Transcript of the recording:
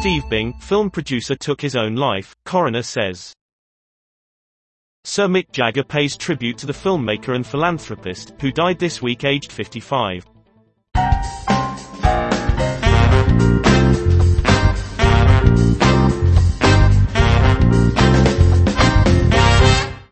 Steve Bing, film producer took his own life, coroner says. Sir Mick Jagger pays tribute to the filmmaker and philanthropist, who died this week aged 55.